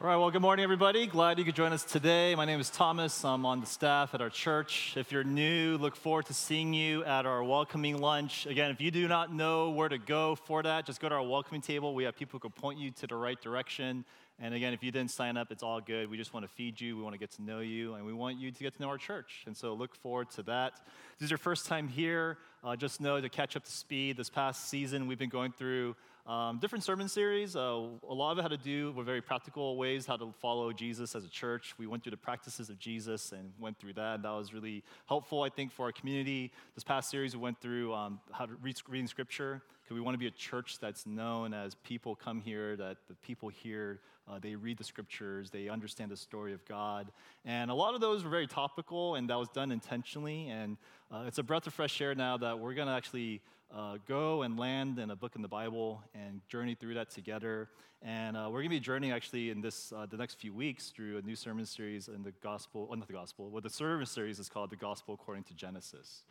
All right, well, good morning, everybody. Glad you could join us today. My name is Thomas. I'm on the staff at our church. If you're new, look forward to seeing you at our welcoming lunch. Again, if you do not know where to go for that, just go to our welcoming table. We have people who can point you to the right direction. And again, if you didn't sign up, it's all good. We just want to feed you, we want to get to know you, and we want you to get to know our church. And so look forward to that. If this is your first time here, uh, just know to catch up to speed. This past season, we've been going through um, different sermon series. Uh, a lot of it had to do with very practical ways how to follow Jesus as a church. We went through the practices of Jesus and went through that. and That was really helpful, I think, for our community. This past series, we went through um, how to read reading scripture because we want to be a church that's known as people come here, that the people here uh, they read the scriptures, they understand the story of God. And a lot of those were very topical, and that was done intentionally. And uh, it's a breath of fresh air now that we're going to actually uh, go and land in a book in the Bible and journey through that together. And uh, we're going to be journeying actually in this uh, the next few weeks through a new sermon series in the gospel, well, not the gospel, well, the sermon series is called The Gospel According to Genesis.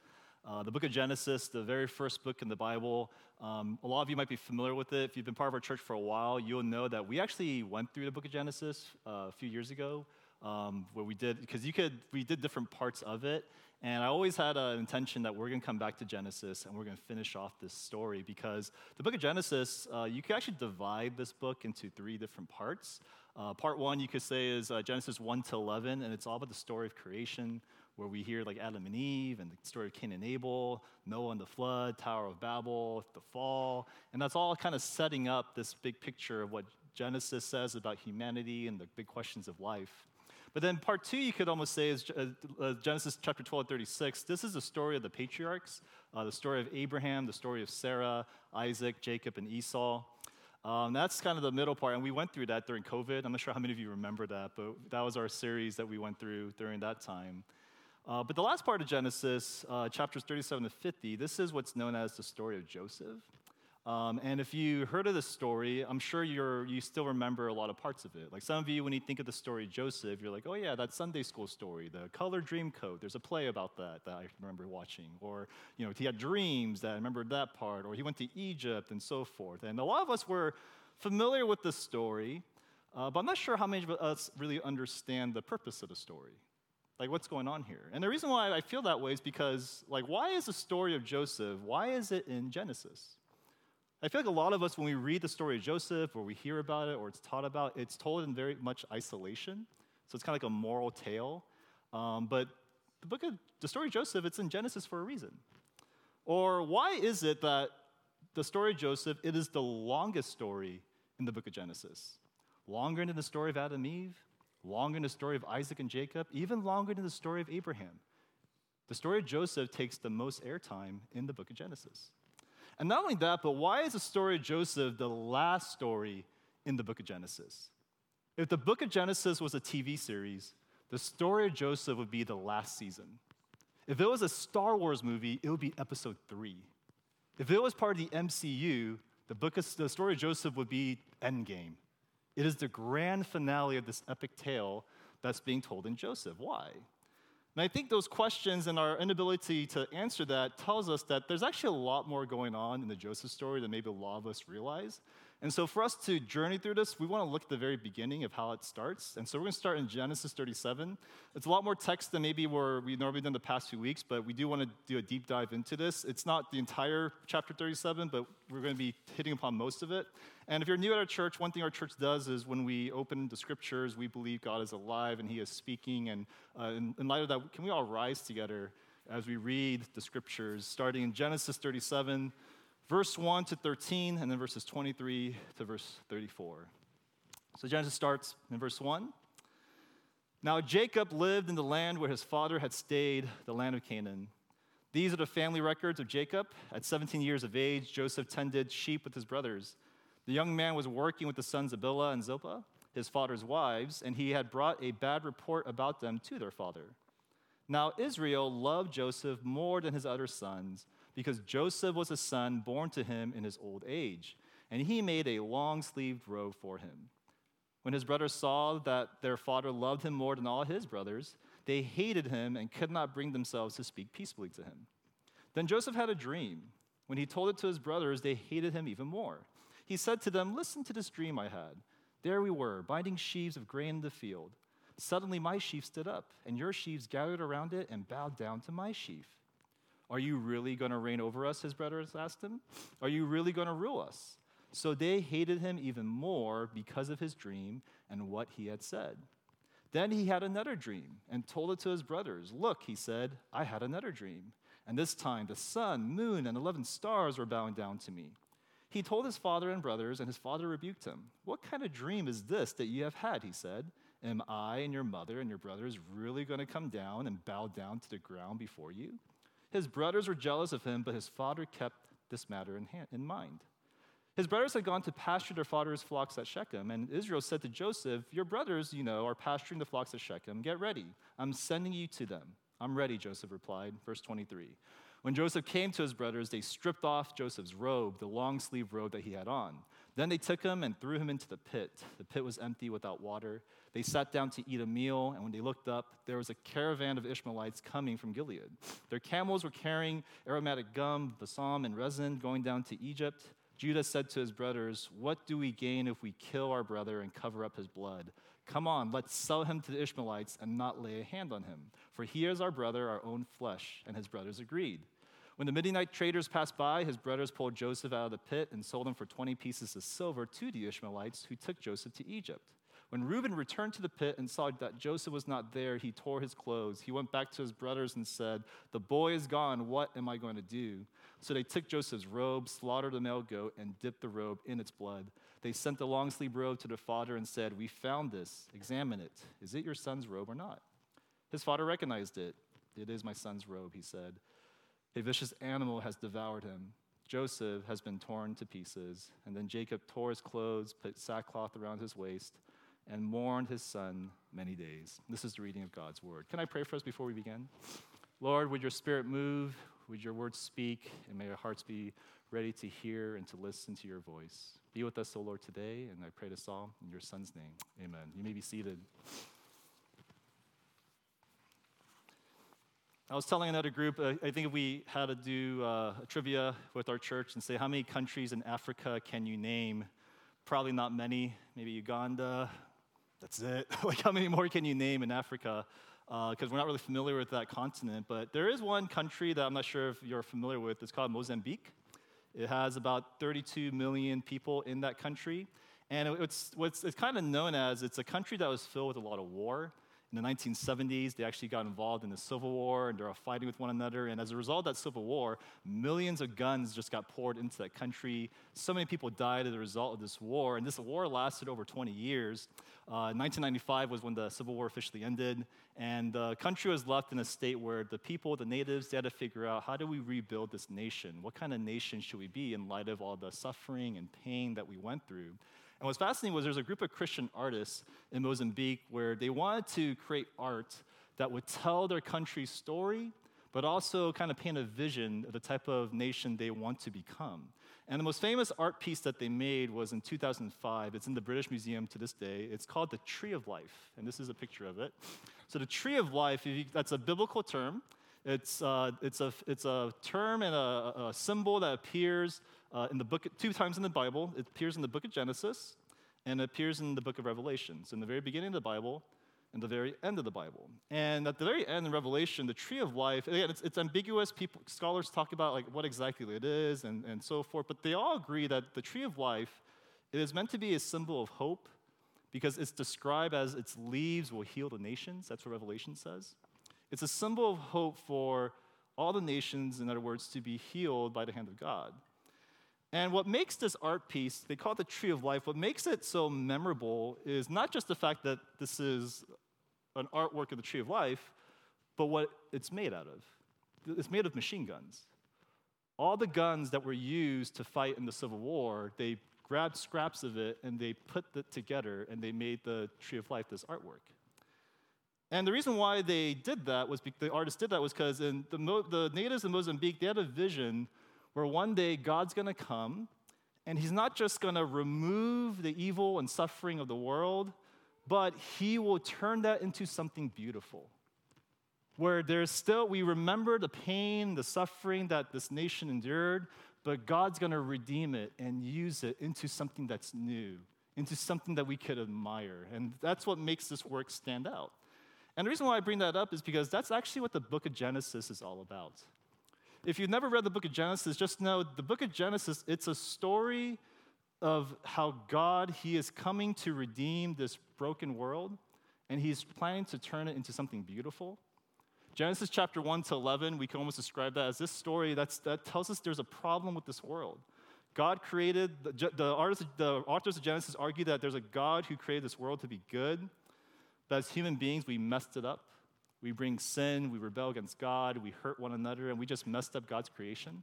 Uh, the book of Genesis, the very first book in the Bible, um, a lot of you might be familiar with it. If you've been part of our church for a while, you'll know that we actually went through the book of Genesis uh, a few years ago, um, where we did, because you could, we did different parts of it. And I always had an intention that we're going to come back to Genesis and we're going to finish off this story because the book of Genesis, uh, you could actually divide this book into three different parts. Uh, part one, you could say, is uh, Genesis 1 to 11, and it's all about the story of creation, where we hear like Adam and Eve and the story of Cain and Abel, Noah and the flood, Tower of Babel, the fall. And that's all kind of setting up this big picture of what Genesis says about humanity and the big questions of life. But then part two, you could almost say, is uh, uh, Genesis chapter 12, 36. This is the story of the patriarchs, uh, the story of Abraham, the story of Sarah, Isaac, Jacob, and Esau. Um, that's kind of the middle part, and we went through that during COVID. I'm not sure how many of you remember that, but that was our series that we went through during that time. Uh, but the last part of Genesis, uh, chapters 37 to 50, this is what's known as the story of Joseph. Um, and if you heard of this story, I'm sure you're, you still remember a lot of parts of it. Like some of you, when you think of the story Joseph, you're like, oh yeah, that Sunday school story, the color dream coat. There's a play about that that I remember watching. Or, you know, he had dreams that I remember that part. Or he went to Egypt and so forth. And a lot of us were familiar with the story, uh, but I'm not sure how many of us really understand the purpose of the story. Like, what's going on here? And the reason why I feel that way is because, like, why is the story of Joseph, why is it in Genesis? I feel like a lot of us, when we read the story of Joseph or we hear about it or it's taught about, it's told in very much isolation. So it's kind of like a moral tale. Um, but the book of the story of Joseph, it's in Genesis for a reason. Or why is it that the story of Joseph, it is the longest story in the book of Genesis? Longer than the story of Adam and Eve, longer than the story of Isaac and Jacob, even longer than the story of Abraham. The story of Joseph takes the most airtime in the book of Genesis. And not only that, but why is the story of Joseph the last story in the book of Genesis? If the book of Genesis was a TV series, the story of Joseph would be the last season. If it was a Star Wars movie, it would be episode three. If it was part of the MCU, the book of the story of Joseph would be Endgame. It is the grand finale of this epic tale that's being told in Joseph. Why? And I think those questions and our inability to answer that tells us that there's actually a lot more going on in the Joseph story than maybe a lot of us realize. And so, for us to journey through this, we want to look at the very beginning of how it starts. And so, we're going to start in Genesis 37. It's a lot more text than maybe where we've normally done the past few weeks, but we do want to do a deep dive into this. It's not the entire chapter 37, but we're going to be hitting upon most of it. And if you're new at our church, one thing our church does is when we open the scriptures, we believe God is alive and He is speaking. And uh, in, in light of that, can we all rise together as we read the scriptures, starting in Genesis 37? Verse 1 to 13, and then verses 23 to verse 34. So Genesis starts in verse 1. Now Jacob lived in the land where his father had stayed, the land of Canaan. These are the family records of Jacob. At 17 years of age, Joseph tended sheep with his brothers. The young man was working with the sons of Bilhah and Zilpah, his father's wives, and he had brought a bad report about them to their father. Now Israel loved Joseph more than his other sons because Joseph was a son born to him in his old age, and he made a long sleeved robe for him. When his brothers saw that their father loved him more than all his brothers, they hated him and could not bring themselves to speak peaceably to him. Then Joseph had a dream. When he told it to his brothers, they hated him even more. He said to them, Listen to this dream I had. There we were, binding sheaves of grain in the field. Suddenly my sheaf stood up, and your sheaves gathered around it and bowed down to my sheaf. Are you really going to reign over us? His brothers asked him. Are you really going to rule us? So they hated him even more because of his dream and what he had said. Then he had another dream and told it to his brothers. Look, he said, I had another dream. And this time the sun, moon, and 11 stars were bowing down to me. He told his father and brothers, and his father rebuked him. What kind of dream is this that you have had? He said. Am I and your mother and your brothers really going to come down and bow down to the ground before you? His brothers were jealous of him, but his father kept this matter in, hand, in mind. His brothers had gone to pasture their father's flocks at Shechem, and Israel said to Joseph, Your brothers, you know, are pasturing the flocks at Shechem. Get ready. I'm sending you to them. I'm ready, Joseph replied. Verse 23. When Joseph came to his brothers, they stripped off Joseph's robe, the long sleeve robe that he had on. Then they took him and threw him into the pit. The pit was empty without water. They sat down to eat a meal, and when they looked up, there was a caravan of Ishmaelites coming from Gilead. Their camels were carrying aromatic gum, balsam, and resin going down to Egypt. Judah said to his brothers, What do we gain if we kill our brother and cover up his blood? Come on, let's sell him to the Ishmaelites and not lay a hand on him. For he is our brother, our own flesh. And his brothers agreed. When the Midianite traders passed by, his brothers pulled Joseph out of the pit and sold him for 20 pieces of silver to the Ishmaelites, who took Joseph to Egypt. When Reuben returned to the pit and saw that Joseph was not there, he tore his clothes. He went back to his brothers and said, The boy is gone. What am I going to do? So they took Joseph's robe, slaughtered a male goat, and dipped the robe in its blood. They sent the long sleeve robe to their father and said, We found this. Examine it. Is it your son's robe or not? His father recognized it. It is my son's robe, he said. A vicious animal has devoured him. Joseph has been torn to pieces. And then Jacob tore his clothes, put sackcloth around his waist, and mourned his son many days. This is the reading of God's word. Can I pray for us before we begin? Lord, would your spirit move? Would your words speak? And may our hearts be ready to hear and to listen to your voice. Be with us, O Lord, today. And I pray this all in your son's name. Amen. You may be seated. I was telling another group, uh, I think if we had to do uh, a trivia with our church and say, how many countries in Africa can you name? Probably not many. Maybe Uganda. That's it. like, how many more can you name in Africa? Because uh, we're not really familiar with that continent. But there is one country that I'm not sure if you're familiar with. It's called Mozambique. It has about 32 million people in that country. And it's, it's, it's kind of known as it's a country that was filled with a lot of war. In the 1970s, they actually got involved in the Civil War and they were fighting with one another. And as a result of that Civil War, millions of guns just got poured into that country. So many people died as a result of this war. And this war lasted over 20 years. Uh, 1995 was when the Civil War officially ended. And the country was left in a state where the people, the natives, they had to figure out how do we rebuild this nation? What kind of nation should we be in light of all the suffering and pain that we went through? And what's fascinating was there's a group of Christian artists in Mozambique where they wanted to create art that would tell their country's story, but also kind of paint a vision of the type of nation they want to become. And the most famous art piece that they made was in 2005. It's in the British Museum to this day. It's called the Tree of Life, and this is a picture of it. So the Tree of Life, you, that's a biblical term. It's, uh, it's, a, it's a term and a, a symbol that appears uh, in the book, two times in the Bible. It appears in the book of Genesis and it appears in the book of Revelation. So in the very beginning of the Bible and the very end of the Bible. And at the very end in Revelation, the tree of life, again, it's, it's ambiguous. People, scholars talk about like what exactly it is and, and so forth, but they all agree that the tree of life it is meant to be a symbol of hope because it's described as its leaves will heal the nations. That's what Revelation says. It's a symbol of hope for all the nations, in other words, to be healed by the hand of God. And what makes this art piece, they call it the Tree of Life, what makes it so memorable is not just the fact that this is an artwork of the Tree of Life, but what it's made out of. It's made of machine guns. All the guns that were used to fight in the Civil War, they grabbed scraps of it and they put it together and they made the Tree of Life this artwork. And the reason why they did that was the artist did that was because the, the natives in Mozambique they had a vision where one day God's going to come and he's not just going to remove the evil and suffering of the world, but he will turn that into something beautiful. Where there's still, we remember the pain, the suffering that this nation endured, but God's going to redeem it and use it into something that's new, into something that we could admire. And that's what makes this work stand out. And the reason why I bring that up is because that's actually what the book of Genesis is all about. If you've never read the book of Genesis, just know the book of Genesis, it's a story of how God, He is coming to redeem this broken world, and He's planning to turn it into something beautiful. Genesis chapter 1 to 11, we can almost describe that as this story that tells us there's a problem with this world. God created, the, the, artists, the authors of Genesis argue that there's a God who created this world to be good, but as human beings, we messed it up. We bring sin, we rebel against God, we hurt one another, and we just messed up God's creation.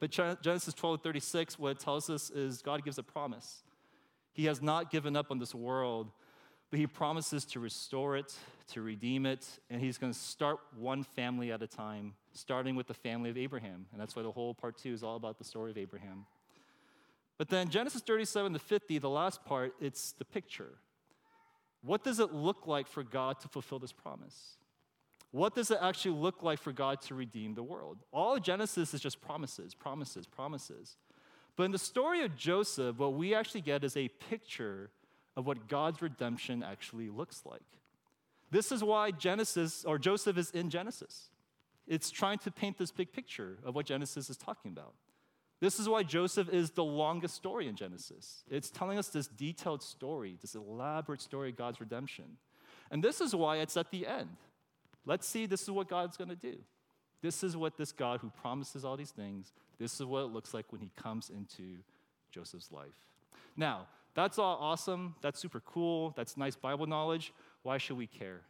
But Genesis 12 36, what it tells us is God gives a promise. He has not given up on this world, but He promises to restore it, to redeem it, and He's going to start one family at a time, starting with the family of Abraham. And that's why the whole part two is all about the story of Abraham. But then Genesis 37 to 50, the last part, it's the picture. What does it look like for God to fulfill this promise? What does it actually look like for God to redeem the world? All Genesis is just promises, promises, promises. But in the story of Joseph, what we actually get is a picture of what God's redemption actually looks like. This is why Genesis, or Joseph is in Genesis. It's trying to paint this big picture of what Genesis is talking about. This is why Joseph is the longest story in Genesis. It's telling us this detailed story, this elaborate story of God's redemption. And this is why it's at the end. Let's see, this is what God's going to do. This is what this God who promises all these things, this is what it looks like when he comes into Joseph's life. Now, that's all awesome. That's super cool. That's nice Bible knowledge. Why should we care?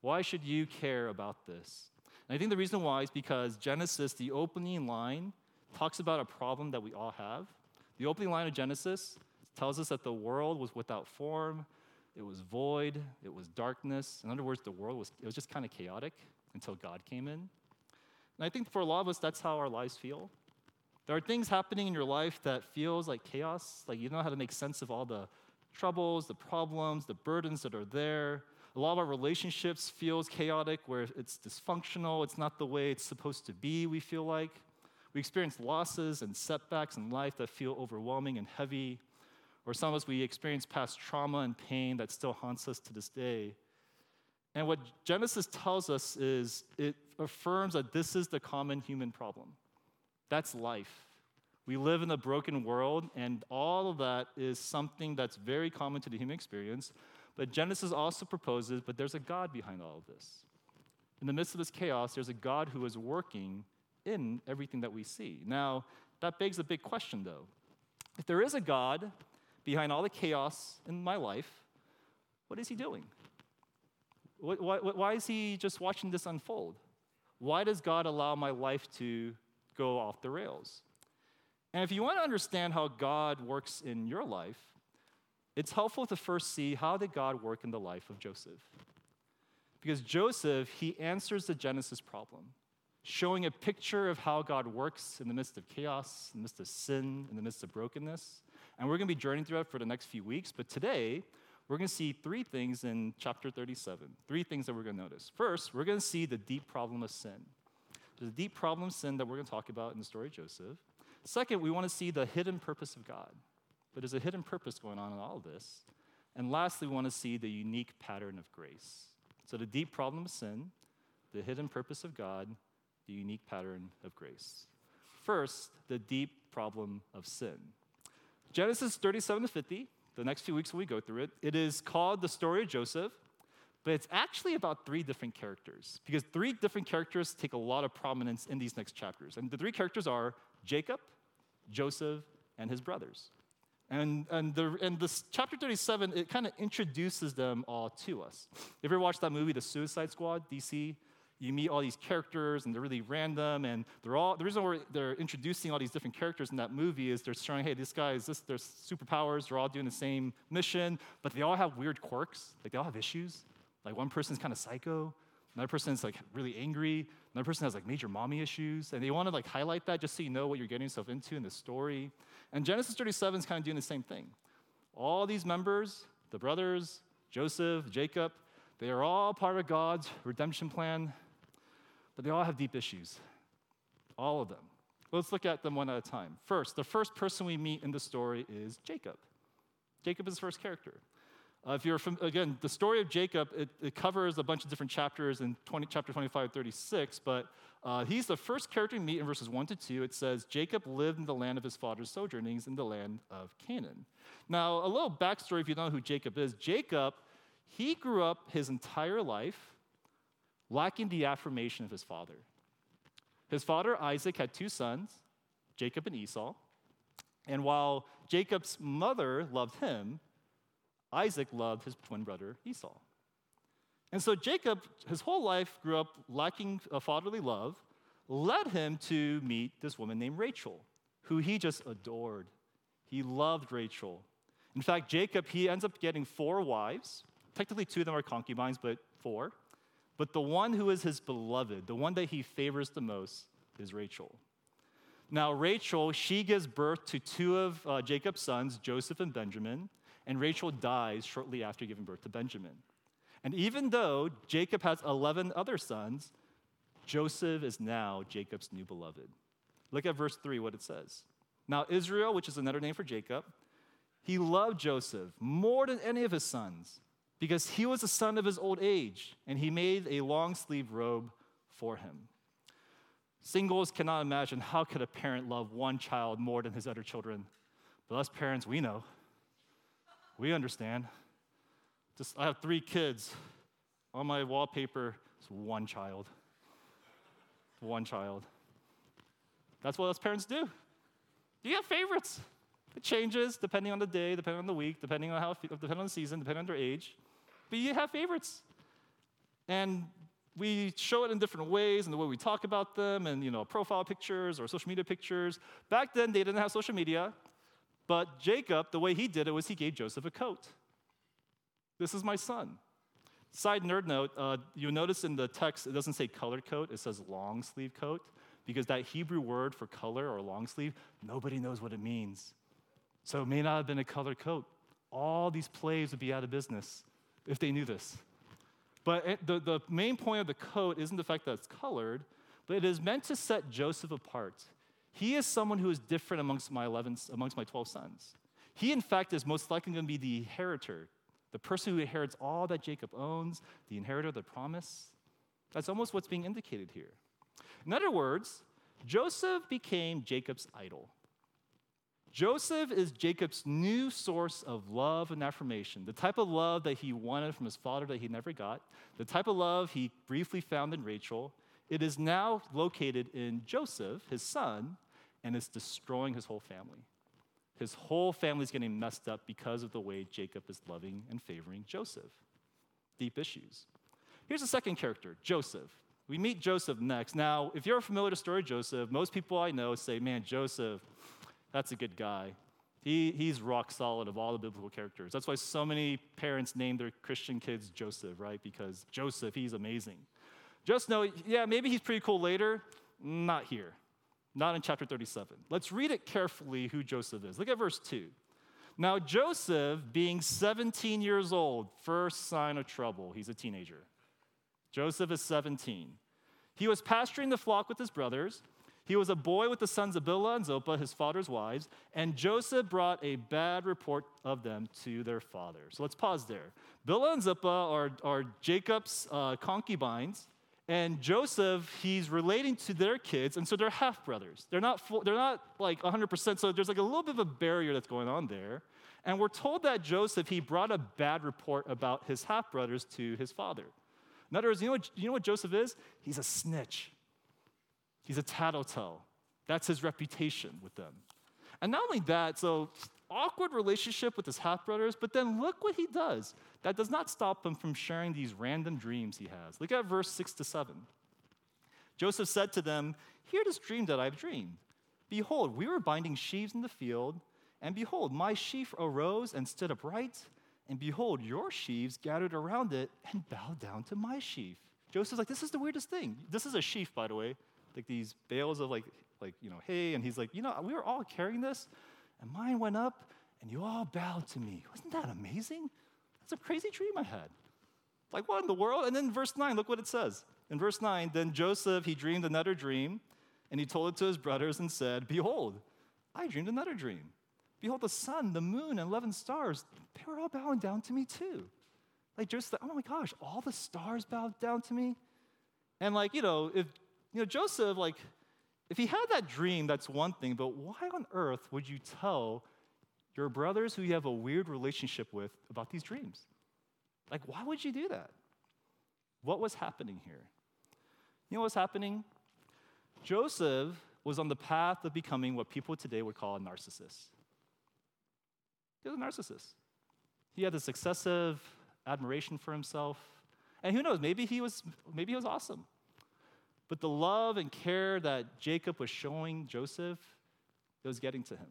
Why should you care about this? And I think the reason why is because Genesis, the opening line, talks about a problem that we all have. The opening line of Genesis tells us that the world was without form, it was void, it was darkness. In other words, the world was, it was just kind of chaotic until God came in. And I think for a lot of us, that's how our lives feel. There are things happening in your life that feels like chaos, like you don't know how to make sense of all the troubles, the problems, the burdens that are there. A lot of our relationships feels chaotic where it's dysfunctional, it's not the way it's supposed to be, we feel like. We experience losses and setbacks in life that feel overwhelming and heavy. Or some of us, we experience past trauma and pain that still haunts us to this day. And what Genesis tells us is it affirms that this is the common human problem. That's life. We live in a broken world, and all of that is something that's very common to the human experience. But Genesis also proposes, but there's a God behind all of this. In the midst of this chaos, there's a God who is working in everything that we see. Now, that begs a big question, though. If there is a God behind all the chaos in my life, what is he doing? Why, why, is he just watching this unfold? Why does God allow my life to go off the rails? And if you want to understand how God works in your life, it's helpful to first see how did God work in the life of Joseph? Because Joseph, he answers the Genesis problem, showing a picture of how God works in the midst of chaos, in the midst of sin, in the midst of brokenness. And we're going to be journeying through it for the next few weeks. But today, we're going to see three things in chapter 37. Three things that we're going to notice. First, we're going to see the deep problem of sin. There's a deep problem of sin that we're going to talk about in the story of Joseph. Second, we want to see the hidden purpose of God. But there's a hidden purpose going on in all of this. And lastly, we want to see the unique pattern of grace. So, the deep problem of sin, the hidden purpose of God, the unique pattern of grace. First, the deep problem of sin. Genesis 37 to 50, the next few weeks we go through it, it is called the story of Joseph, but it's actually about three different characters because three different characters take a lot of prominence in these next chapters. And the three characters are Jacob, Joseph, and his brothers. And, and, the, and this chapter 37, it kind of introduces them all to us. If you ever watched that movie, The Suicide Squad, DC, you meet all these characters and they're really random and they're all the reason why they're introducing all these different characters in that movie is they're showing hey this guy is this there's superpowers they're all doing the same mission but they all have weird quirks. Like they all have issues. Like one person's kind of psycho another person's like really angry another person has like major mommy issues and they want to like highlight that just so you know what you're getting yourself into in the story. And genesis 37 is kind of doing the same thing. All these members the brothers joseph jacob they are all part of god's redemption plan but they all have deep issues. All of them. Let's look at them one at a time. First, the first person we meet in the story is Jacob. Jacob is the first character. Uh, if you're from, again, the story of Jacob, it, it, covers a bunch of different chapters in 20, chapter 25, 36, but uh, he's the first character we meet in verses 1 to 2. It says, Jacob lived in the land of his father's sojournings in the land of Canaan. Now, a little backstory if you don't know who Jacob is. Jacob, he grew up his entire life lacking the affirmation of his father. His father, Isaac, had two sons, Jacob and Esau. And while Jacob's mother loved him, Isaac loved his twin brother Esau. And so Jacob, his whole life, grew up lacking a fatherly love, led him to meet this woman named Rachel, who he just adored. He loved Rachel. In fact, Jacob, he ends up getting four wives. Technically, two of them are concubines, but four. But the one who is his beloved, the one that he favors the most, is Rachel. Now, Rachel, she gives birth to two of uh, Jacob's sons, Joseph and Benjamin and Rachel dies shortly after giving birth to Benjamin. And even though Jacob has 11 other sons, Joseph is now Jacob's new beloved. Look at verse 3, what it says. Now, Israel, which is another name for Jacob, he loved Joseph more than any of his sons because he was the son of his old age, and he made a long sleeve robe for him. Singles cannot imagine how could a parent love one child more than his other children. But us parents, we know. We understand. Just, I have three kids. On my wallpaper, it's one child. One child. That's what us parents do. Do you have favorites. It changes depending on the day, depending on the week, depending on how, depending on the season, depending on their age. But you have favorites. And we show it in different ways and the way we talk about them and you know profile pictures or social media pictures back then they didn't have social media but Jacob, the way he did it was he gave Joseph a coat. This is my son. Side nerd note, uh, you'll notice in the text it doesn't say colored coat, it says long sleeve coat, because that Hebrew word for color or long sleeve, nobody knows what it means. So it may not have been a colored coat. All these plays would be out of business if they knew this. But the, the main point of the coat isn't the fact that it's colored, but it is meant to set Joseph apart. He is someone who is different amongst my 11, amongst my 12 sons. He, in fact, is most likely going to be the inheritor, the person who inherits all that Jacob owns, the inheritor of the promise. That's almost what's being indicated here. In other words, Joseph became Jacob's idol. Joseph is Jacob's new source of love and affirmation, the type of love that he wanted from his father that he never got, the type of love he briefly found in Rachel. It is now located in Joseph, his son, and it's destroying his whole family. His whole family is getting messed up because of the way Jacob is loving and favoring Joseph. Deep issues. Here's the second character, Joseph. We meet Joseph next. Now, if you're familiar with the story of Joseph, most people I know say, man, Joseph, that's a good guy. He, he's rock solid of all the biblical characters. That's why so many parents name their Christian kids Joseph, right? Because Joseph, he's amazing. Just know, yeah, maybe he's pretty cool later. Not here not in chapter 37. Let's read it carefully who Joseph is. Look at verse 2. Now, Joseph, being 17 years old, first sign of trouble, he's a teenager. Joseph is 17. He was pasturing the flock with his brothers. He was a boy with the sons of Bilhah and Zilpah, his father's wives, and Joseph brought a bad report of them to their father. So let's pause there. Bilhah and Zilpah are, are Jacob's uh, concubines, and Joseph, he's relating to their kids, and so they're half brothers. They're not they're not like 100%. So there's like a little bit of a barrier that's going on there. And we're told that Joseph, he brought a bad report about his half brothers to his father. In other words, you know, what, you know what Joseph is? He's a snitch. He's a tattletale. That's his reputation with them. And not only that, so awkward relationship with his half brothers, but then look what he does. That does not stop him from sharing these random dreams he has. Look at verse 6 to 7. Joseph said to them, Hear this dream that I've dreamed. Behold, we were binding sheaves in the field, and behold, my sheaf arose and stood upright, and behold, your sheaves gathered around it and bowed down to my sheaf. Joseph's like, This is the weirdest thing. This is a sheaf, by the way, like these bales of like, like you know, hay, and he's like, You know, we were all carrying this and mine went up, and you all bowed to me. Wasn't that amazing? That's a crazy dream I had. Like, what in the world? And then verse 9, look what it says. In verse 9, then Joseph, he dreamed another dream, and he told it to his brothers and said, Behold, I dreamed another dream. Behold, the sun, the moon, and 11 stars, they were all bowing down to me too. Like, just, oh my gosh, all the stars bowed down to me? And, like, you know, if, you know, Joseph, like, if he had that dream, that's one thing, but why on earth would you tell your brothers who you have a weird relationship with about these dreams? Like, why would you do that? What was happening here? You know what's happening? Joseph was on the path of becoming what people today would call a narcissist. He was a narcissist. He had this excessive admiration for himself. And who knows, maybe he was maybe he was awesome. But the love and care that Jacob was showing Joseph, it was getting to him.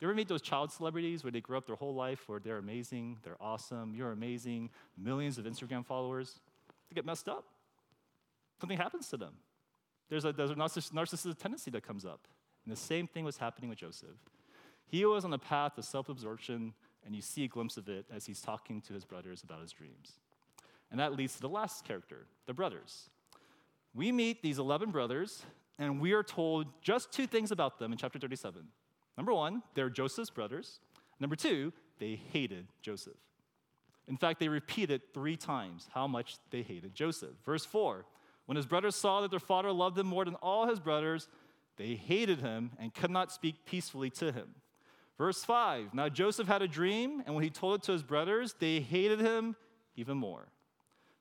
You ever meet those child celebrities where they grew up their whole life where they're amazing, they're awesome, you're amazing, millions of Instagram followers? They get messed up. Something happens to them. There's a, there's a narcissistic tendency that comes up. And the same thing was happening with Joseph. He was on the path of self absorption, and you see a glimpse of it as he's talking to his brothers about his dreams. And that leads to the last character, the brothers. We meet these 11 brothers, and we are told just two things about them in chapter 37. Number one, they're Joseph's brothers. Number two, they hated Joseph. In fact, they repeat it three times how much they hated Joseph. Verse 4 When his brothers saw that their father loved him more than all his brothers, they hated him and could not speak peacefully to him. Verse 5 Now Joseph had a dream, and when he told it to his brothers, they hated him even more.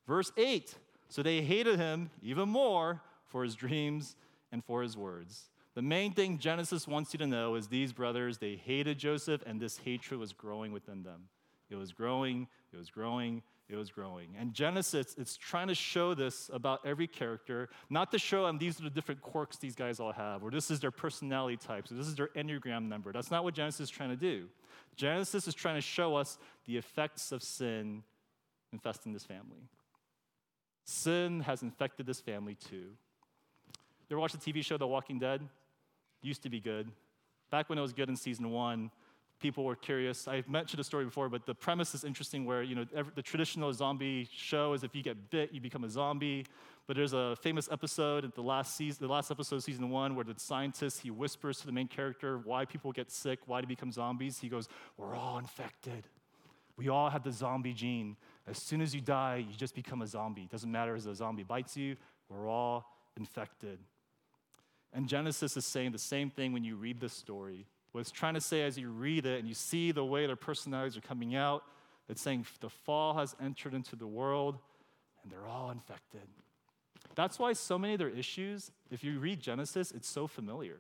Verse 8 So they hated him even more for his dreams and for his words. The main thing Genesis wants you to know is these brothers, they hated Joseph, and this hatred was growing within them. It was growing, it was growing, it was growing. And Genesis, it's trying to show this about every character, not to show them these are the different quirks these guys all have, or this is their personality types, or this is their Enneagram number. That's not what Genesis is trying to do. Genesis is trying to show us the effects of sin infesting this family. Sin has infected this family too. You ever watch the TV show The Walking Dead? Used to be good. Back when it was good in season one, people were curious. I've mentioned a story before, but the premise is interesting where, you know, the traditional zombie show is if you get bit, you become a zombie. But there's a famous episode at the last season, the last episode of season one, where the scientist he whispers to the main character why people get sick, why they become zombies. He goes, "We're all infected. We all have the zombie gene. As soon as you die, you just become a zombie. It doesn't matter if a zombie bites you. We're all infected." And Genesis is saying the same thing when you read this story. What it's trying to say as you read it and you see the way their personalities are coming out, it's saying the fall has entered into the world and they're all infected. That's why so many of their issues, if you read Genesis, it's so familiar.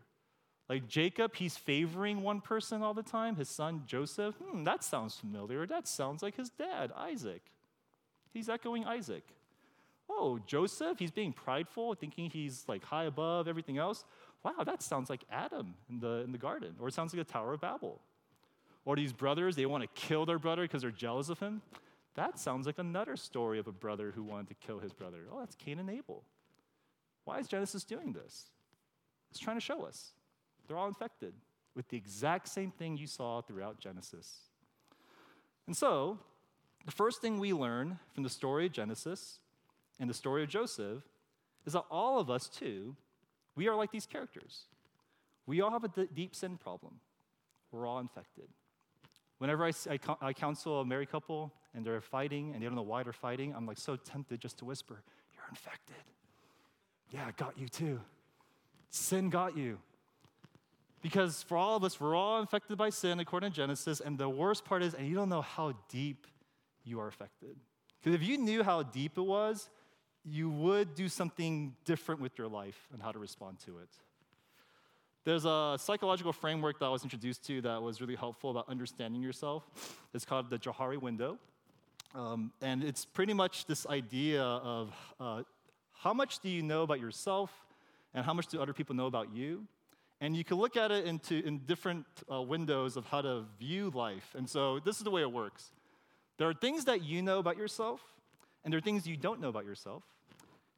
Like Jacob, he's favoring one person all the time, his son Joseph. Hmm, that sounds familiar. That sounds like his dad, Isaac. He's echoing Isaac. Oh, Joseph, he's being prideful, thinking he's like high above everything else wow, that sounds like Adam in the, in the garden, or it sounds like the Tower of Babel. Or these brothers, they want to kill their brother because they're jealous of him. That sounds like another story of a brother who wanted to kill his brother. Oh, that's Cain and Abel. Why is Genesis doing this? It's trying to show us. They're all infected with the exact same thing you saw throughout Genesis. And so, the first thing we learn from the story of Genesis and the story of Joseph is that all of us, too, we are like these characters. We all have a d- deep sin problem. We're all infected. Whenever I, I, I counsel a married couple and they're fighting and they don't know why they're fighting, I'm like so tempted just to whisper, You're infected. Yeah, it got you too. Sin got you. Because for all of us, we're all infected by sin according to Genesis. And the worst part is, and you don't know how deep you are affected. Because if you knew how deep it was, you would do something different with your life and how to respond to it. There's a psychological framework that I was introduced to that was really helpful about understanding yourself. It's called the Johari window. Um, and it's pretty much this idea of uh, how much do you know about yourself and how much do other people know about you? And you can look at it into, in different uh, windows of how to view life. And so this is the way it works there are things that you know about yourself, and there are things you don't know about yourself.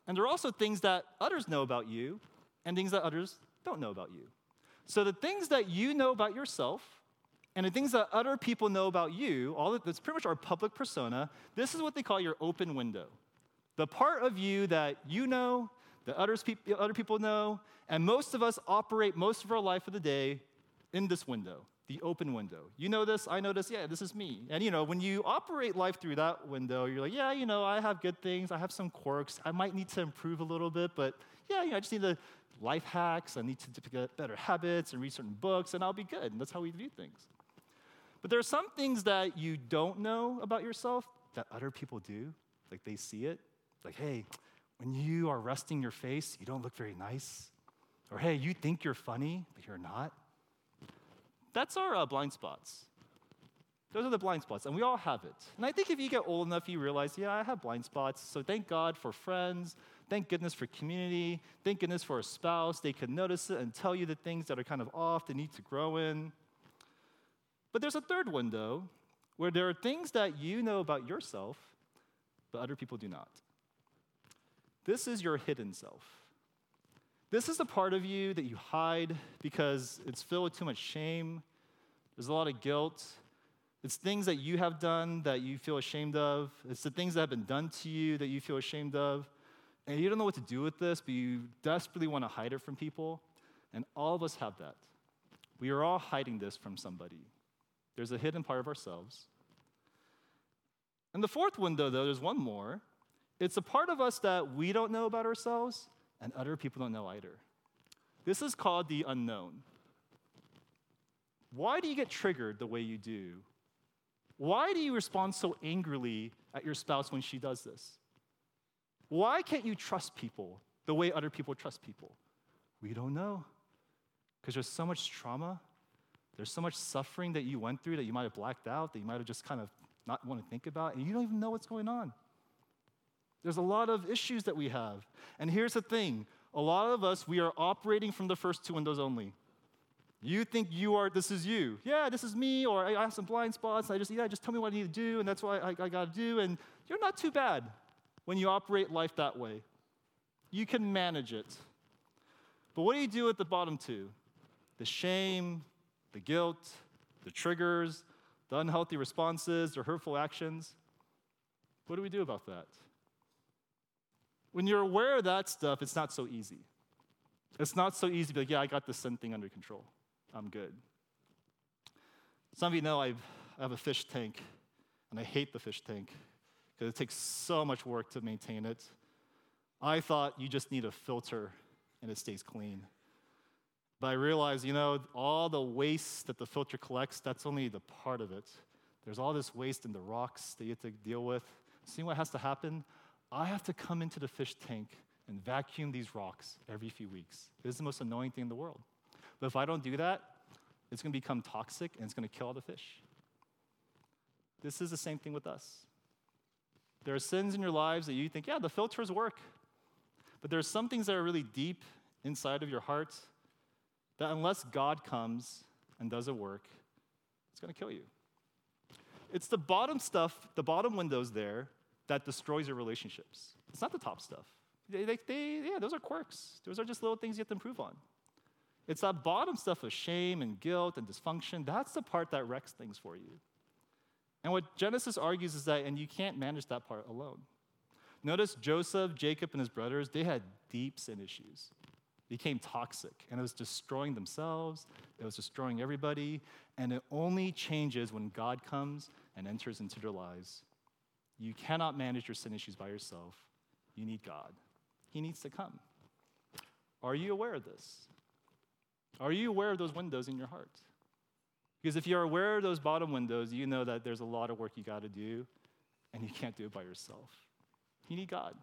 And there are also things that others know about you and things that others don't know about you. So the things that you know about yourself and the things that other people know about you, all that's pretty much our public persona, this is what they call your open window. The part of you that you know, that others other people know, and most of us operate most of our life of the day in this window. The open window. You know this, I know this, yeah, this is me. And you know, when you operate life through that window, you're like, yeah, you know, I have good things, I have some quirks, I might need to improve a little bit, but yeah, you know, I just need to life hacks, I need to get better habits and read certain books, and I'll be good. And that's how we view things. But there are some things that you don't know about yourself that other people do, like they see it. Like, hey, when you are resting your face, you don't look very nice. Or hey, you think you're funny, but you're not. That's our uh, blind spots. Those are the blind spots, and we all have it. And I think if you get old enough, you realize, yeah, I have blind spots. So thank God for friends. Thank goodness for community. Thank goodness for a spouse. They can notice it and tell you the things that are kind of off, they need to grow in. But there's a third window where there are things that you know about yourself, but other people do not. This is your hidden self. This is the part of you that you hide because it's filled with too much shame. There's a lot of guilt. It's things that you have done that you feel ashamed of. It's the things that have been done to you that you feel ashamed of. And you don't know what to do with this, but you desperately want to hide it from people. And all of us have that. We are all hiding this from somebody. There's a hidden part of ourselves. And the fourth window, though, there's one more. It's a part of us that we don't know about ourselves and other people don't know either. This is called the unknown. Why do you get triggered the way you do? Why do you respond so angrily at your spouse when she does this? Why can't you trust people the way other people trust people? We don't know. Because there's so much trauma, there's so much suffering that you went through that you might have blacked out, that you might have just kind of not want to think about, and you don't even know what's going on. There's a lot of issues that we have. And here's the thing a lot of us, we are operating from the first two windows only. You think you are, this is you. Yeah, this is me, or I have some blind spots. I just, yeah, just tell me what I need to do, and that's what I, I got to do. And you're not too bad when you operate life that way. You can manage it. But what do you do with the bottom two? The shame, the guilt, the triggers, the unhealthy responses, the hurtful actions. What do we do about that? When you're aware of that stuff, it's not so easy. It's not so easy to be like, yeah, I got this sin thing under control. I'm good. Some of you know I've, I have a fish tank, and I hate the fish tank because it takes so much work to maintain it. I thought you just need a filter and it stays clean. But I realized, you know, all the waste that the filter collects, that's only the part of it. There's all this waste in the rocks that you have to deal with. See what has to happen? I have to come into the fish tank and vacuum these rocks every few weeks. This is the most annoying thing in the world. But if I don't do that, it's going to become toxic and it's going to kill all the fish. This is the same thing with us. There are sins in your lives that you think, yeah, the filters work. But there are some things that are really deep inside of your heart that unless God comes and does a work, it's going to kill you. It's the bottom stuff, the bottom windows there, that destroys your relationships. It's not the top stuff. They, they, they, yeah, those are quirks. Those are just little things you have to improve on. It's that bottom stuff of shame and guilt and dysfunction. That's the part that wrecks things for you. And what Genesis argues is that, and you can't manage that part alone. Notice Joseph, Jacob, and his brothers, they had deep sin issues. Became toxic, and it was destroying themselves, it was destroying everybody, and it only changes when God comes and enters into their lives. You cannot manage your sin issues by yourself. You need God. He needs to come. Are you aware of this? Are you aware of those windows in your heart? Because if you're aware of those bottom windows, you know that there's a lot of work you got to do, and you can't do it by yourself. You need God.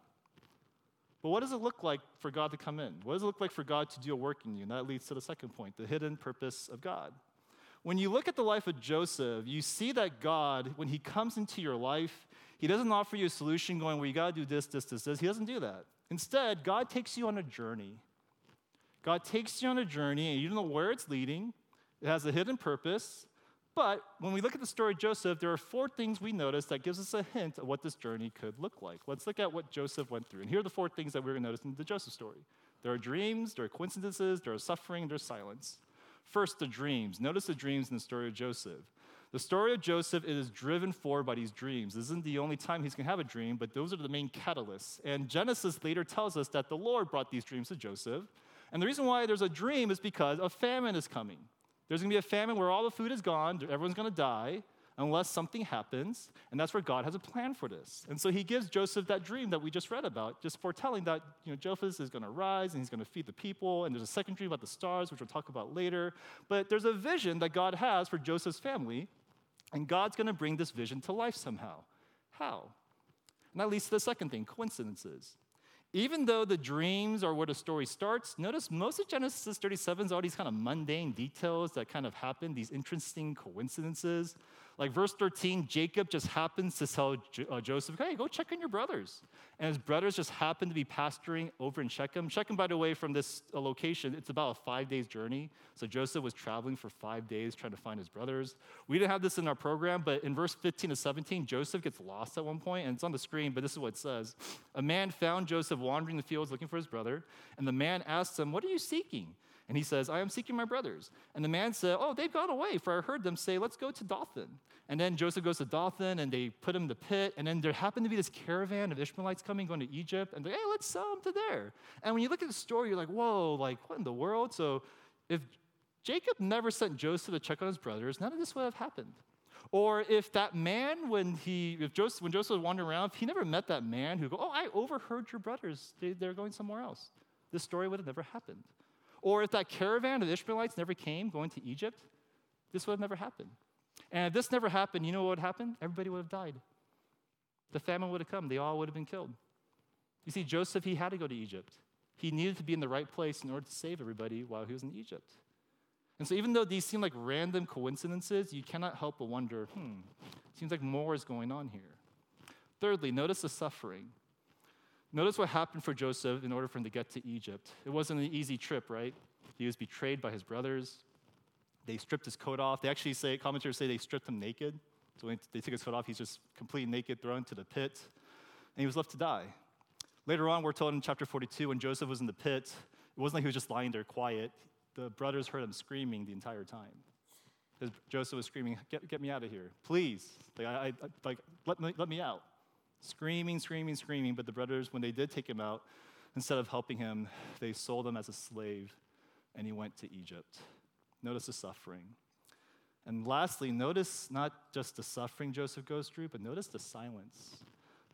But what does it look like for God to come in? What does it look like for God to do a work in you? And that leads to the second point the hidden purpose of God. When you look at the life of Joseph, you see that God, when he comes into your life, he doesn't offer you a solution going, well, you got to do this, this, this, this. He doesn't do that. Instead, God takes you on a journey. God takes you on a journey, and you don't know where it's leading. It has a hidden purpose. But when we look at the story of Joseph, there are four things we notice that gives us a hint of what this journey could look like. Let's look at what Joseph went through. And here are the four things that we're going to notice in the Joseph story. There are dreams, there are coincidences, there are suffering, there's silence. First, the dreams. Notice the dreams in the story of Joseph. The story of Joseph is driven forward by these dreams. This isn't the only time he's going to have a dream, but those are the main catalysts. And Genesis later tells us that the Lord brought these dreams to Joseph. And the reason why there's a dream is because a famine is coming. There's going to be a famine where all the food is gone, everyone's going to die unless something happens, and that's where God has a plan for this. And so he gives Joseph that dream that we just read about, just foretelling that you know Joseph is going to rise and he's going to feed the people. And there's a second dream about the stars, which we'll talk about later. But there's a vision that God has for Joseph's family, and God's going to bring this vision to life somehow. How? And that leads to the second thing coincidences. Even though the dreams are where the story starts, notice most of Genesis 37 is all these kind of mundane details that kind of happen, these interesting coincidences. Like verse 13, Jacob just happens to tell uh, Joseph, hey, go check on your brothers. And his brothers just happen to be pasturing over in Shechem. Shechem, by the way, from this uh, location, it's about a five days journey. So Joseph was traveling for five days trying to find his brothers. We didn't have this in our program, but in verse 15 to 17, Joseph gets lost at one point, and it's on the screen, but this is what it says. A man found Joseph wandering the fields looking for his brother, and the man asked him, What are you seeking? And he says, I am seeking my brothers. And the man said, Oh, they've gone away, for I heard them say, Let's go to Dothan. And then Joseph goes to Dothan, and they put him in the pit. And then there happened to be this caravan of Ishmaelites coming, going to Egypt. And they're, Hey, let's sell them to there. And when you look at the story, you're like, Whoa, like, what in the world? So if Jacob never sent Joseph to check on his brothers, none of this would have happened. Or if that man, when he, if Joseph, when Joseph was wandering around, if he never met that man who go, oh, I overheard your brothers, they, they're going somewhere else. This story would have never happened. Or if that caravan of Ishmaelites never came going to Egypt, this would have never happened. And if this never happened, you know what would happen? Everybody would have died. The famine would have come, they all would have been killed. You see, Joseph, he had to go to Egypt. He needed to be in the right place in order to save everybody while he was in Egypt. And so, even though these seem like random coincidences, you cannot help but wonder hmm, seems like more is going on here. Thirdly, notice the suffering. Notice what happened for Joseph in order for him to get to Egypt. It wasn't an easy trip, right? He was betrayed by his brothers. They stripped his coat off. They actually say, commentators say they stripped him naked. So when they took his coat off, he's just completely naked, thrown to the pit, and he was left to die. Later on, we're told in chapter 42, when Joseph was in the pit, it wasn't like he was just lying there quiet. The brothers heard him screaming the entire time. Joseph was screaming, get, get me out of here, please. Like, I, I, like let, me, let me out screaming, screaming, screaming. But the brothers, when they did take him out, instead of helping him, they sold him as a slave and he went to Egypt. Notice the suffering. And lastly, notice not just the suffering Joseph goes through, but notice the silence.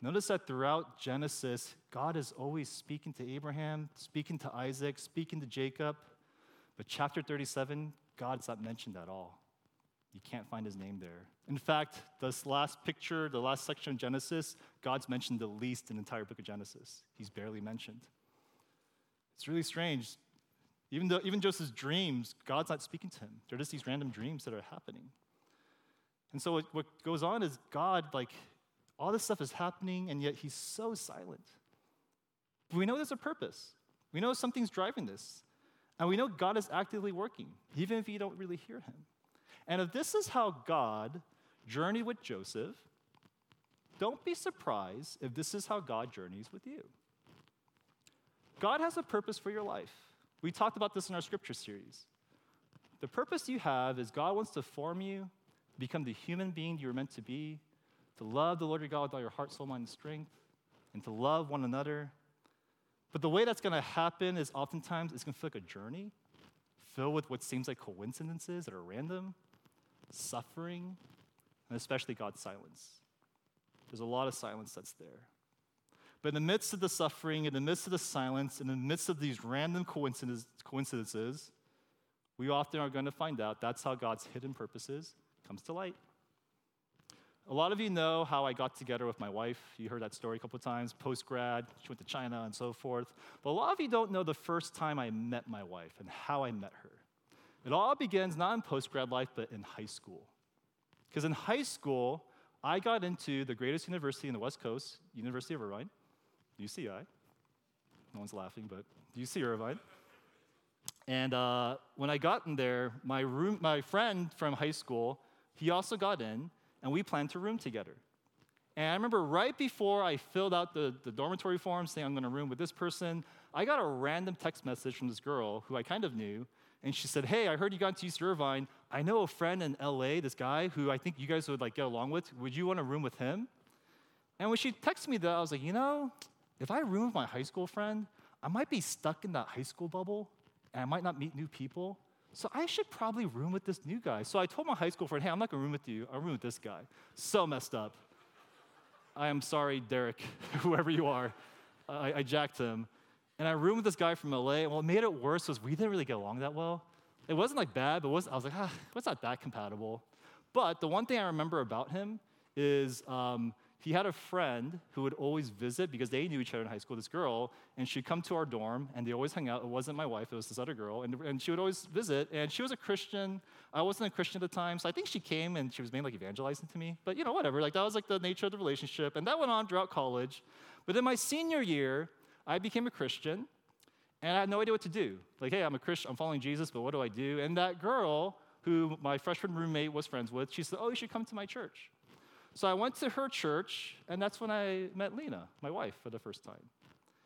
Notice that throughout Genesis, God is always speaking to Abraham, speaking to Isaac, speaking to Jacob. But chapter 37, God's not mentioned at all. You can't find his name there. In fact, this last picture, the last section of Genesis, God's mentioned the least in the entire book of Genesis. He's barely mentioned. It's really strange. Even though even Joseph's dreams, God's not speaking to him. They're just these random dreams that are happening. And so what, what goes on is God, like, all this stuff is happening, and yet he's so silent. But we know there's a purpose. We know something's driving this. And we know God is actively working, even if you don't really hear him. And if this is how God journeyed with Joseph, don't be surprised if this is how God journeys with you. God has a purpose for your life. We talked about this in our scripture series. The purpose you have is God wants to form you, become the human being you were meant to be, to love the Lord your God with all your heart, soul, mind, and strength, and to love one another. But the way that's going to happen is oftentimes it's going to feel like a journey filled with what seems like coincidences that are random, suffering, and especially God's silence. There's a lot of silence that's there. But in the midst of the suffering, in the midst of the silence, in the midst of these random coincidences, we often are going to find out that's how God's hidden purposes comes to light. A lot of you know how I got together with my wife. You heard that story a couple of times, post grad, she went to China and so forth. But a lot of you don't know the first time I met my wife and how I met her. It all begins not in post grad life, but in high school. Because in high school, I got into the greatest university in the West Coast, University of Irvine, UCI. No one's laughing, but UC Irvine. And uh, when I got in there, my, room, my friend from high school, he also got in, and we planned to room together. And I remember right before I filled out the, the dormitory form saying I'm going to room with this person, I got a random text message from this girl who I kind of knew, and she said, Hey, I heard you got into UC Irvine. I know a friend in LA, this guy who I think you guys would like get along with. Would you want to room with him? And when she texted me that, I was like, you know, if I room with my high school friend, I might be stuck in that high school bubble and I might not meet new people. So I should probably room with this new guy. So I told my high school friend, hey, I'm not gonna room with you, I'll room with this guy. So messed up. I am sorry, Derek, whoever you are. I, I jacked him. And I roomed with this guy from LA. And what made it worse was we didn't really get along that well. It wasn't like bad, but was, I was like, ah, what's not that compatible? But the one thing I remember about him is um, he had a friend who would always visit because they knew each other in high school, this girl, and she'd come to our dorm and they always hung out. It wasn't my wife, it was this other girl. And, and she would always visit. And she was a Christian. I wasn't a Christian at the time. So I think she came and she was mainly like evangelizing to me. But you know, whatever. Like that was like the nature of the relationship. And that went on throughout college. But in my senior year, I became a Christian and I had no idea what to do. Like, hey, I'm a Christian, I'm following Jesus, but what do I do? And that girl, who my freshman roommate was friends with, she said, Oh, you should come to my church. So I went to her church, and that's when I met Lena, my wife, for the first time.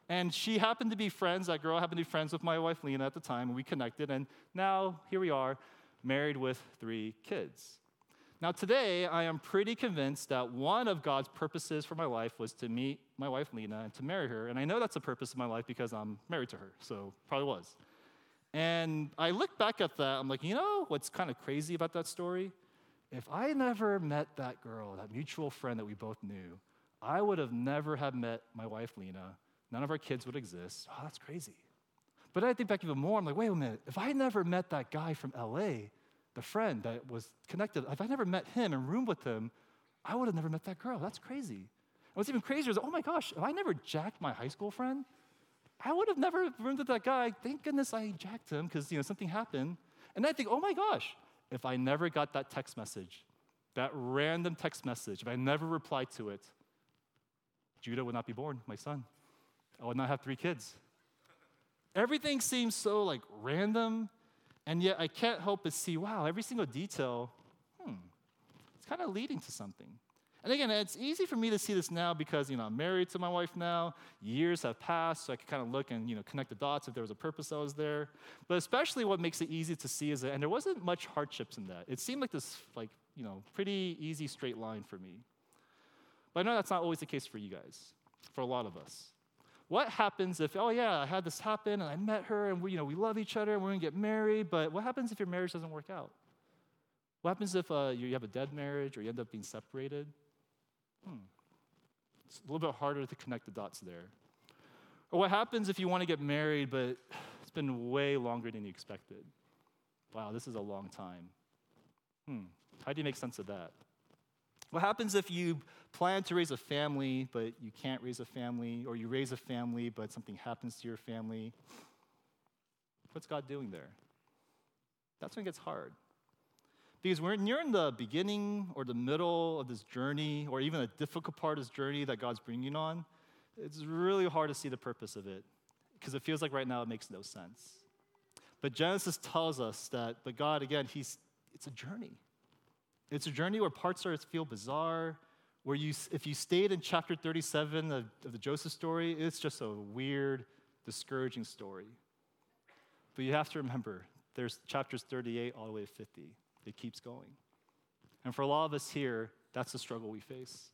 And she happened to be friends, that girl happened to be friends with my wife Lena at the time, and we connected, and now here we are, married with three kids. Now, today, I am pretty convinced that one of God's purposes for my life was to meet my wife Lena and to marry her. And I know that's a purpose of my life because I'm married to her, so probably was. And I look back at that, I'm like, you know what's kind of crazy about that story? If I never met that girl, that mutual friend that we both knew, I would have never have met my wife Lena. None of our kids would exist. Oh, that's crazy. But I think back even more. I'm like, wait a minute. If I never met that guy from LA, the friend that was connected, if I never met him and roomed with him, I would have never met that girl. That's crazy. And what's even crazier is, oh my gosh, if I never jacked my high school friend, I would have never roomed with that guy. Thank goodness I jacked him because you know something happened. And I think, oh my gosh, if I never got that text message, that random text message, if I never replied to it, Judah would not be born, my son. I would not have three kids. Everything seems so like random and yet I can't help but see, wow, every single detail, hmm, it's kind of leading to something. And again, it's easy for me to see this now because, you know, I'm married to my wife now. Years have passed, so I can kind of look and, you know, connect the dots if there was a purpose that was there. But especially what makes it easy to see is that, and there wasn't much hardships in that. It seemed like this, like, you know, pretty easy straight line for me. But I know that's not always the case for you guys, for a lot of us. What happens if, oh yeah, I had this happen and I met her and we, you know, we love each other and we're gonna get married, but what happens if your marriage doesn't work out? What happens if uh, you have a dead marriage or you end up being separated? Hmm. It's a little bit harder to connect the dots there. Or what happens if you want to get married, but it's been way longer than you expected? Wow, this is a long time. Hmm. How do you make sense of that? What happens if you plan to raise a family, but you can't raise a family, or you raise a family, but something happens to your family? What's God doing there? That's when it gets hard. Because when you're in the beginning or the middle of this journey, or even a difficult part of this journey that God's bringing on, it's really hard to see the purpose of it because it feels like right now it makes no sense. But Genesis tells us that, but God, again, He's, it's a journey. It's a journey where parts are feel bizarre, where you, if you stayed in chapter 37 of, of the Joseph story, it's just a weird, discouraging story. But you have to remember, there's chapters 38 all the way to 50. It keeps going. And for a lot of us here, that's the struggle we face.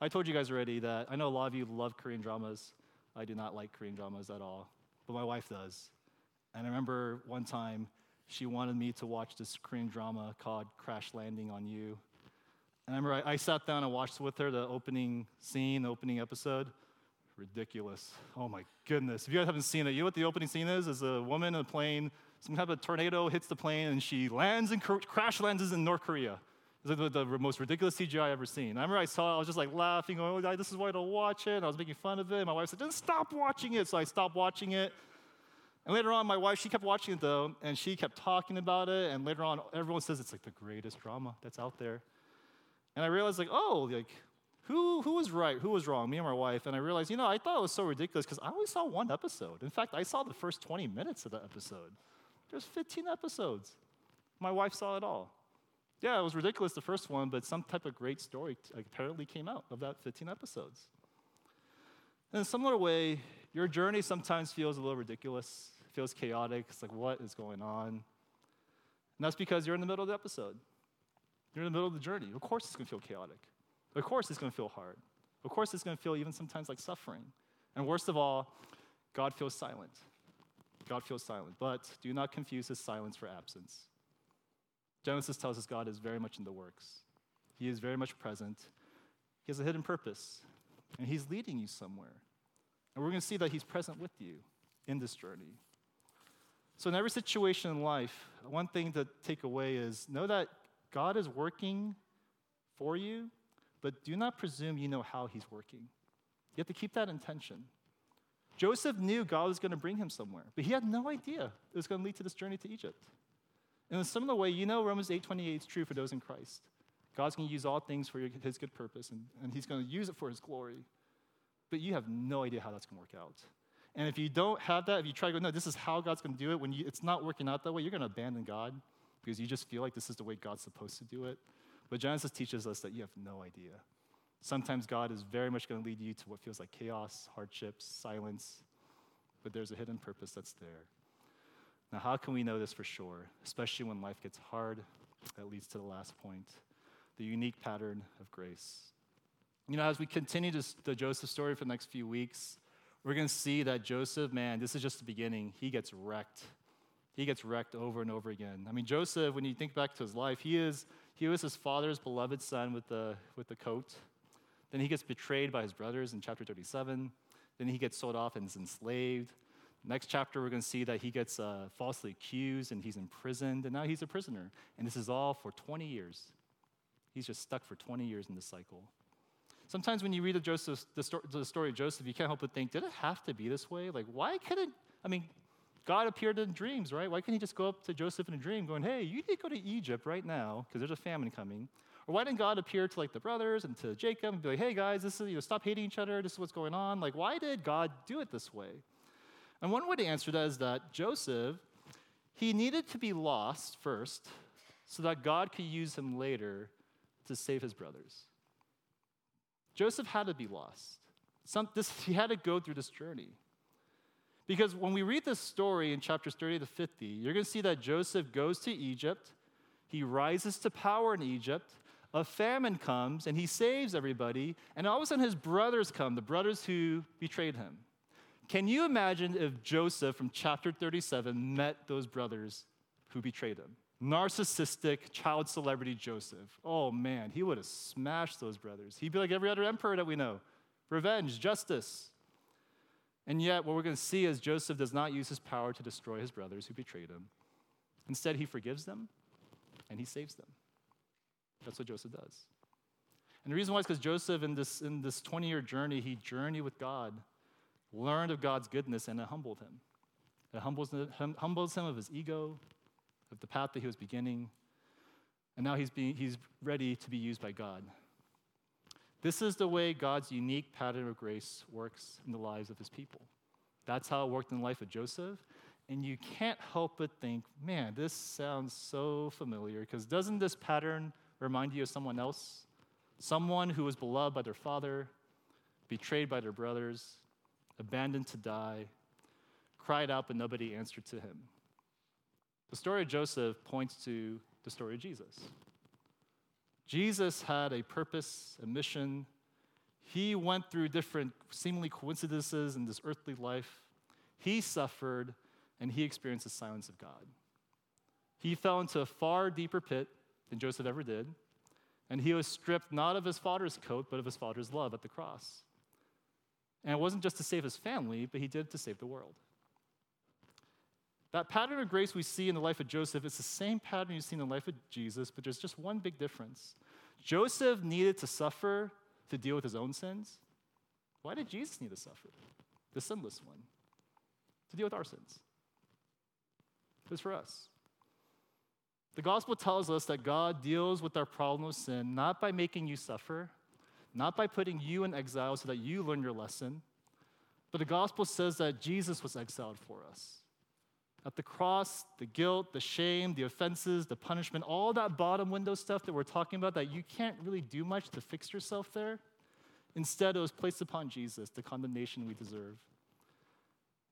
I told you guys already that I know a lot of you love Korean dramas. I do not like Korean dramas at all, but my wife does. And I remember one time she wanted me to watch this Korean drama called Crash Landing on You. And I remember I, I sat down and watched with her the opening scene, the opening episode. Ridiculous. Oh my goodness. If you guys haven't seen it, you know what the opening scene is? Is a woman in a plane, some type of tornado hits the plane, and she lands and crash lands in North Korea. It's like the, the, most ridiculous CGI I've ever seen. I remember I saw it, I was just like laughing, going, oh, this is why I don't watch it. And I was making fun of it. My wife said, just stop watching it. So I stopped watching it. And later on, my wife, she kept watching it though, and she kept talking about it. And later on, everyone says it's like the greatest drama that's out there. And I realized, like, oh, like, who, who was right? Who was wrong? Me and my wife. And I realized, you know, I thought it was so ridiculous because I only saw one episode. In fact, I saw the first 20 minutes of the episode. There's 15 episodes. My wife saw it all. Yeah, it was ridiculous the first one, but some type of great story apparently came out of that 15 episodes. In a similar way, your journey sometimes feels a little ridiculous feels chaotic. It's like, what is going on? And that's because you're in the middle of the episode. You're in the middle of the journey. Of course, it's going to feel chaotic. Of course, it's going to feel hard. Of course, it's going to feel even sometimes like suffering. And worst of all, God feels silent. God feels silent. But do not confuse his silence for absence. Genesis tells us God is very much in the works, he is very much present. He has a hidden purpose, and he's leading you somewhere. And we're going to see that he's present with you in this journey. So, in every situation in life, one thing to take away is know that God is working for you, but do not presume you know how he's working. You have to keep that intention. Joseph knew God was going to bring him somewhere, but he had no idea it was going to lead to this journey to Egypt. In a similar way, you know Romans 8.28 is true for those in Christ. God's going to use all things for his good purpose, and, and he's going to use it for his glory. But you have no idea how that's going to work out. And if you don't have that, if you try to go, no, this is how God's going to do it, when you, it's not working out that way, you're going to abandon God because you just feel like this is the way God's supposed to do it. But Genesis teaches us that you have no idea. Sometimes God is very much going to lead you to what feels like chaos, hardships, silence, but there's a hidden purpose that's there. Now, how can we know this for sure, especially when life gets hard? That leads to the last point the unique pattern of grace. You know, as we continue this, the Joseph story for the next few weeks, we're going to see that Joseph, man, this is just the beginning. He gets wrecked. He gets wrecked over and over again. I mean, Joseph, when you think back to his life, he is he was his father's beloved son with the with the coat. Then he gets betrayed by his brothers in chapter 37. Then he gets sold off and is enslaved. Next chapter, we're going to see that he gets uh, falsely accused and he's imprisoned, and now he's a prisoner. And this is all for 20 years. He's just stuck for 20 years in this cycle. Sometimes when you read the, Joseph, the, story, the story of Joseph, you can't help but think, did it have to be this way? Like, why couldn't, I mean, God appeared in dreams, right? Why couldn't he just go up to Joseph in a dream going, hey, you need to go to Egypt right now because there's a famine coming? Or why didn't God appear to like the brothers and to Jacob and be like, hey guys, this is, you know, stop hating each other, this is what's going on? Like, why did God do it this way? And one way to answer that is that Joseph, he needed to be lost first so that God could use him later to save his brothers. Joseph had to be lost. Some, this, he had to go through this journey. Because when we read this story in chapters 30 to 50, you're going to see that Joseph goes to Egypt, he rises to power in Egypt, a famine comes, and he saves everybody, and all of a sudden his brothers come, the brothers who betrayed him. Can you imagine if Joseph from chapter 37 met those brothers who betrayed him? Narcissistic child celebrity Joseph. Oh man, he would have smashed those brothers. He'd be like every other emperor that we know revenge, justice. And yet, what we're going to see is Joseph does not use his power to destroy his brothers who betrayed him. Instead, he forgives them and he saves them. That's what Joseph does. And the reason why is because Joseph, in this, in this 20 year journey, he journeyed with God, learned of God's goodness, and it humbled him. It humbles humbles him of his ego, of the path that he was beginning, and now he's, being, he's ready to be used by God. This is the way God's unique pattern of grace works in the lives of his people. That's how it worked in the life of Joseph. And you can't help but think, man, this sounds so familiar, because doesn't this pattern remind you of someone else? Someone who was beloved by their father, betrayed by their brothers, abandoned to die, cried out, but nobody answered to him. The story of Joseph points to the story of Jesus. Jesus had a purpose, a mission. He went through different seemingly coincidences in this earthly life. He suffered and he experienced the silence of God. He fell into a far deeper pit than Joseph ever did, and he was stripped not of his father's coat, but of his father's love at the cross. And it wasn't just to save his family, but he did it to save the world. That pattern of grace we see in the life of Joseph is the same pattern you see in the life of Jesus, but there's just one big difference. Joseph needed to suffer to deal with his own sins. Why did Jesus need to suffer? The sinless one. To deal with our sins. It was for us. The gospel tells us that God deals with our problem of sin not by making you suffer, not by putting you in exile so that you learn your lesson, but the gospel says that Jesus was exiled for us. At the cross, the guilt, the shame, the offenses, the punishment, all that bottom window stuff that we're talking about that you can't really do much to fix yourself there, instead, it was placed upon Jesus, the condemnation we deserve.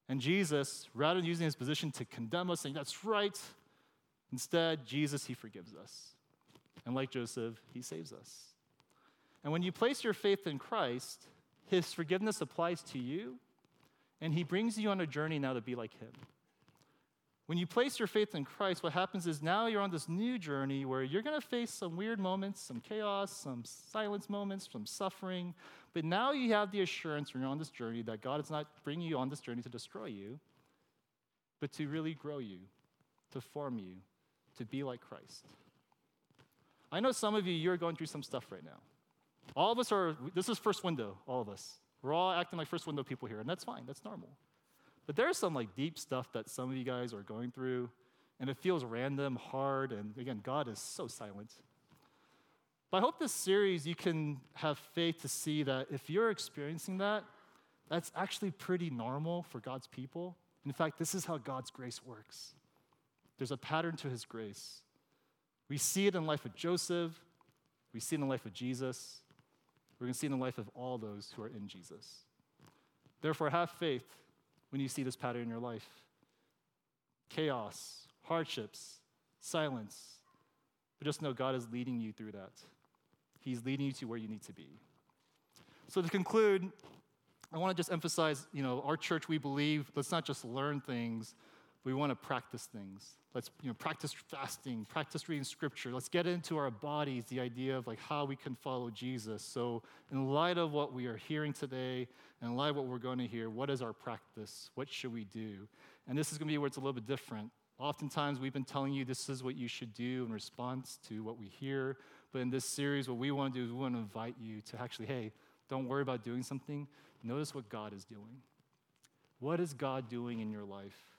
And Jesus, rather than using his position to condemn us, saying, that's right, instead, Jesus, he forgives us. And like Joseph, he saves us. And when you place your faith in Christ, his forgiveness applies to you, and he brings you on a journey now to be like him. When you place your faith in Christ, what happens is now you're on this new journey where you're going to face some weird moments, some chaos, some silence moments, some suffering. But now you have the assurance when you're on this journey that God is not bringing you on this journey to destroy you, but to really grow you, to form you, to be like Christ. I know some of you, you're going through some stuff right now. All of us are, this is first window, all of us. We're all acting like first window people here, and that's fine, that's normal. But there's some like deep stuff that some of you guys are going through, and it feels random, hard, and again, God is so silent. But I hope this series you can have faith to see that if you're experiencing that, that's actually pretty normal for God's people. In fact, this is how God's grace works. There's a pattern to his grace. We see it in the life of Joseph, we see it in the life of Jesus, we're going to see it in the life of all those who are in Jesus. Therefore, have faith when you see this pattern in your life chaos, hardships, silence. But just know God is leading you through that. He's leading you to where you need to be. So, to conclude, I want to just emphasize you know, our church, we believe, let's not just learn things, we want to practice things. Let's you know, practice fasting, practice reading scripture. Let's get into our bodies the idea of like how we can follow Jesus. So, in light of what we are hearing today, and in light of what we're going to hear, what is our practice? What should we do? And this is going to be where it's a little bit different. Oftentimes, we've been telling you this is what you should do in response to what we hear. But in this series, what we want to do is we want to invite you to actually, hey, don't worry about doing something. Notice what God is doing. What is God doing in your life?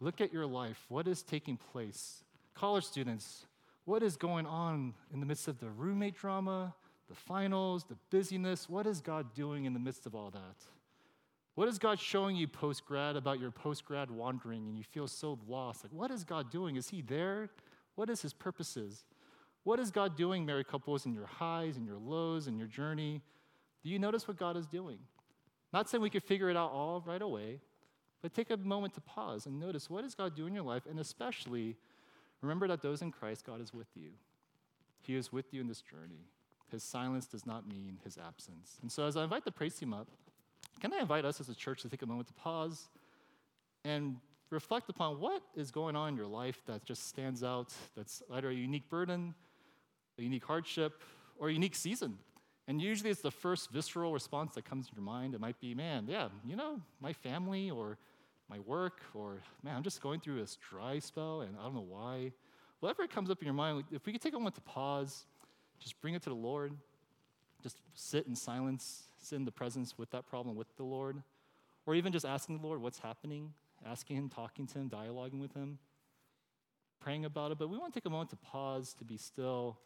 Look at your life. What is taking place? College students, what is going on in the midst of the roommate drama, the finals, the busyness? What is God doing in the midst of all that? What is God showing you post grad about your post grad wandering and you feel so lost? Like, what is God doing? Is He there? What is His purposes? What is God doing, married couples, in your highs and your lows and your journey? Do you notice what God is doing? Not saying we could figure it out all right away, but take a moment to pause and notice what does God do in your life, and especially remember that those in Christ, God is with you. He is with you in this journey. His silence does not mean his absence. And so, as I invite the praise team up, can I invite us as a church to take a moment to pause and reflect upon what is going on in your life that just stands out, that's either a unique burden, a unique hardship, or a unique season? And usually it's the first visceral response that comes to your mind. It might be, man, yeah, you know, my family or my work, or man, I'm just going through this dry spell and I don't know why. Whatever comes up in your mind, if we could take a moment to pause, just bring it to the Lord, just sit in silence, sit in the presence with that problem with the Lord, or even just asking the Lord what's happening, asking Him, talking to Him, dialoguing with Him, praying about it. But we want to take a moment to pause, to be still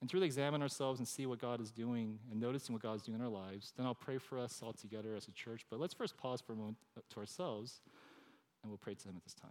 and to really examine ourselves and see what God is doing and noticing what God is doing in our lives. Then I'll pray for us all together as a church. But let's first pause for a moment to ourselves, and we'll pray to Him at this time.